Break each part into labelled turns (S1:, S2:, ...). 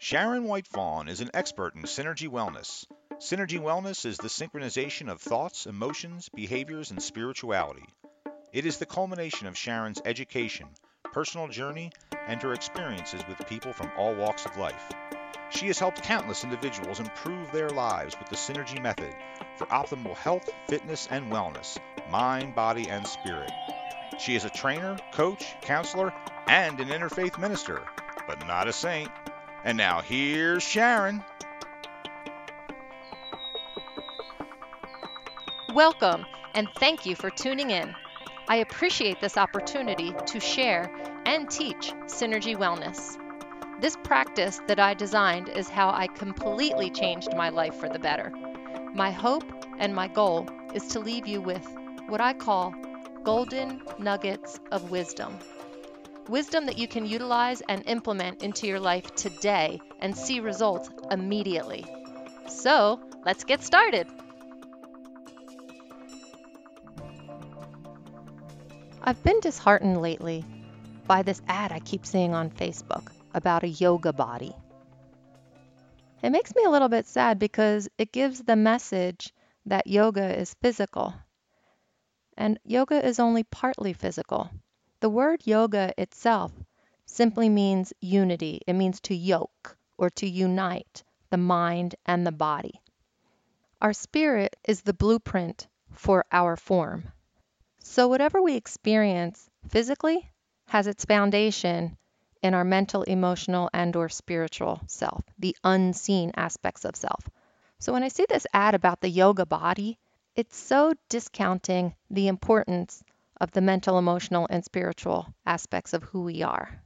S1: Sharon White Fawn is an expert in Synergy Wellness. Synergy Wellness is the synchronization of thoughts, emotions, behaviors, and spirituality. It is the culmination of Sharon's education, personal journey, and her experiences with people from all walks of life. She has helped countless individuals improve their lives with the Synergy method for optimal health, fitness, and wellness, mind, body, and spirit. She is a trainer, coach, counselor, and an interfaith minister, but not a saint. And now here's Sharon.
S2: Welcome, and thank you for tuning in. I appreciate this opportunity to share and teach Synergy Wellness. This practice that I designed is how I completely changed my life for the better. My hope and my goal is to leave you with what I call golden nuggets of wisdom. Wisdom that you can utilize and implement into your life today and see results immediately. So, let's get started. I've been disheartened lately by this ad I keep seeing on Facebook about a yoga body. It makes me a little bit sad because it gives the message that yoga is physical. And yoga is only partly physical. The word yoga itself simply means unity, it means to yoke or to unite the mind and the body. Our spirit is the blueprint for our form. So, whatever we experience physically has its foundation in our mental, emotional, and or spiritual self, the unseen aspects of self. So when I see this ad about the yoga body, it's so discounting the importance of the mental, emotional, and spiritual aspects of who we are.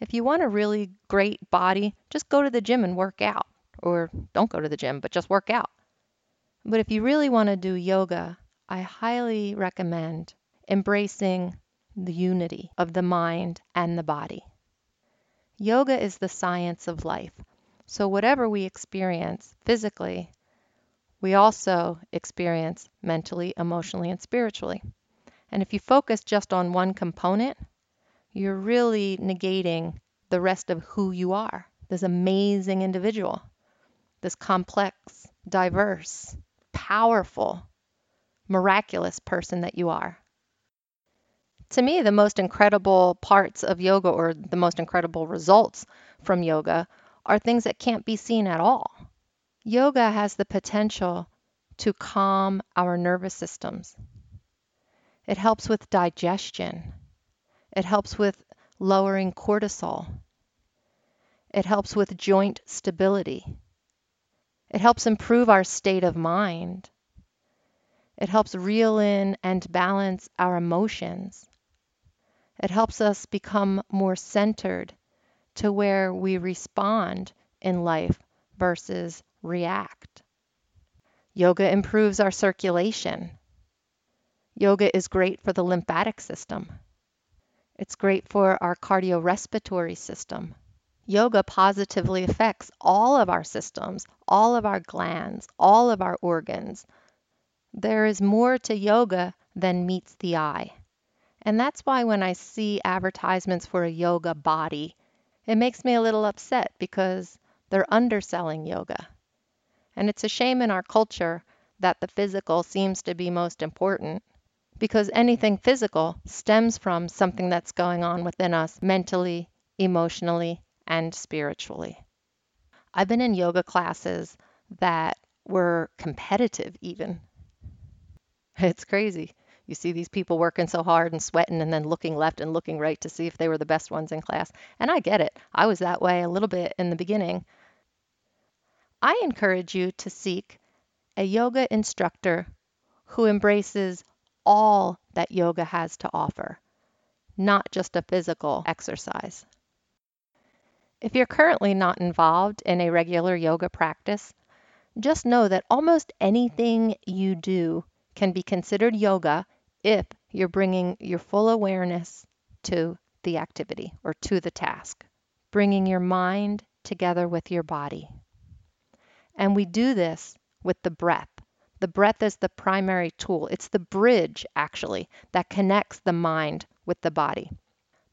S2: If you want a really great body, just go to the gym and work out. Or don't go to the gym, but just work out. But if you really want to do yoga, I highly recommend embracing the unity of the mind and the body. Yoga is the science of life. So, whatever we experience physically, we also experience mentally, emotionally, and spiritually. And if you focus just on one component, you're really negating the rest of who you are this amazing individual, this complex, diverse, powerful, miraculous person that you are to me, the most incredible parts of yoga or the most incredible results from yoga are things that can't be seen at all. Yoga has the potential to calm our nervous systems. It helps with digestion. It helps with lowering cortisol. It helps with joint stability. It helps improve our state of mind. It helps reel in and balance our emotions. It helps us become more centered to where we respond in life versus react. Yoga improves our circulation. Yoga is great for the lymphatic system. It's great for our cardiorespiratory system. Yoga positively affects all of our systems, all of our glands, all of our organs. There is more to yoga than meets the eye. And that's why when I see advertisements for a yoga body, it makes me a little upset because they're underselling yoga. And it's a shame in our culture that the physical seems to be most important because anything physical stems from something that's going on within us mentally, emotionally, and spiritually. I've been in yoga classes that were competitive, even. It's crazy. You see these people working so hard and sweating and then looking left and looking right to see if they were the best ones in class. And I get it. I was that way a little bit in the beginning. I encourage you to seek a yoga instructor who embraces all that yoga has to offer, not just a physical exercise. If you're currently not involved in a regular yoga practice, just know that almost anything you do can be considered yoga if you're bringing your full awareness to the activity or to the task, bringing your mind together with your body. And we do this with the breath. The breath is the primary tool. It's the bridge, actually, that connects the mind with the body.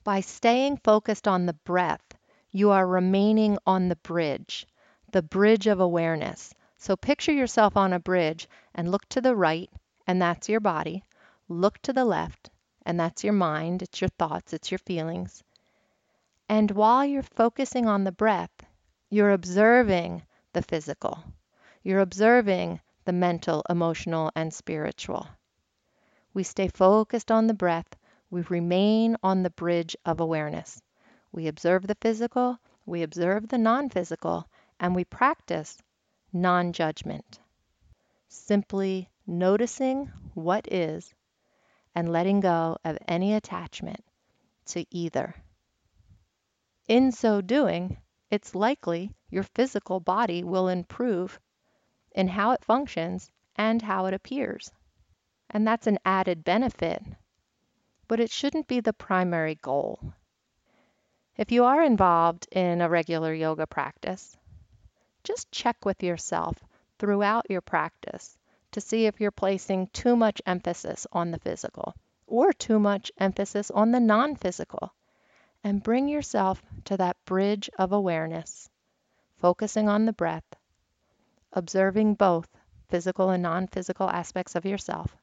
S2: By staying focused on the breath, You are remaining on the bridge, the bridge of awareness. So picture yourself on a bridge and look to the right, and that's your body. Look to the left, and that's your mind, it's your thoughts, it's your feelings. And while you're focusing on the breath, you're observing the physical. You're observing the mental, emotional, and spiritual. We stay focused on the breath. We remain on the bridge of awareness. We observe the physical, we observe the non physical, and we practice non judgment. Simply noticing what is and letting go of any attachment to either. In so doing, it's likely your physical body will improve in how it functions and how it appears. And that's an added benefit, but it shouldn't be the primary goal. If you are involved in a regular yoga practice, just check with yourself throughout your practice to see if you're placing too much emphasis on the physical or too much emphasis on the non physical. And bring yourself to that bridge of awareness, focusing on the breath, observing both physical and non physical aspects of yourself,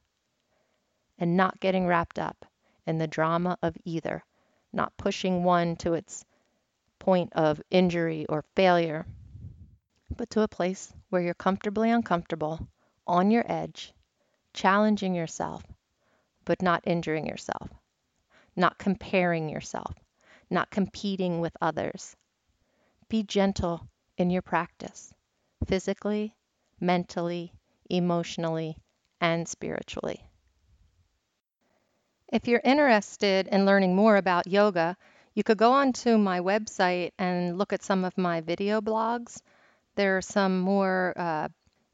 S2: and not getting wrapped up in the drama of either not pushing one to its point of injury or failure, but to a place where you're comfortably uncomfortable, on your edge, challenging yourself, but not injuring yourself, not comparing yourself, not competing with others. Be gentle in your practice, physically, mentally, emotionally, and spiritually. If you're interested in learning more about yoga, you could go onto my website and look at some of my video blogs. There are some more uh,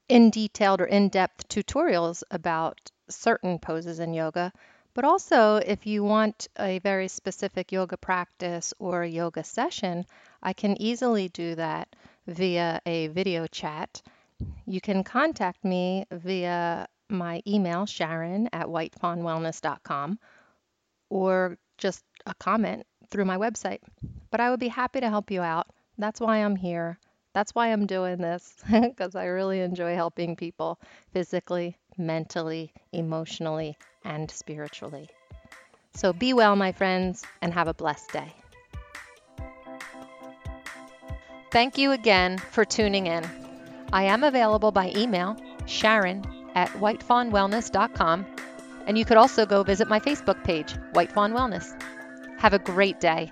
S2: in detailed or in depth tutorials about certain poses in yoga. But also, if you want a very specific yoga practice or a yoga session, I can easily do that via a video chat. You can contact me via my email, sharon at whitefawnwellness.com, or just a comment through my website. But I would be happy to help you out. That's why I'm here. That's why I'm doing this, because I really enjoy helping people physically, mentally, emotionally, and spiritually. So be well, my friends, and have a blessed day. Thank you again for tuning in. I am available by email, sharon at whitefawnwellness.com, and you could also go visit my Facebook page, White Fawn Wellness. Have a great day.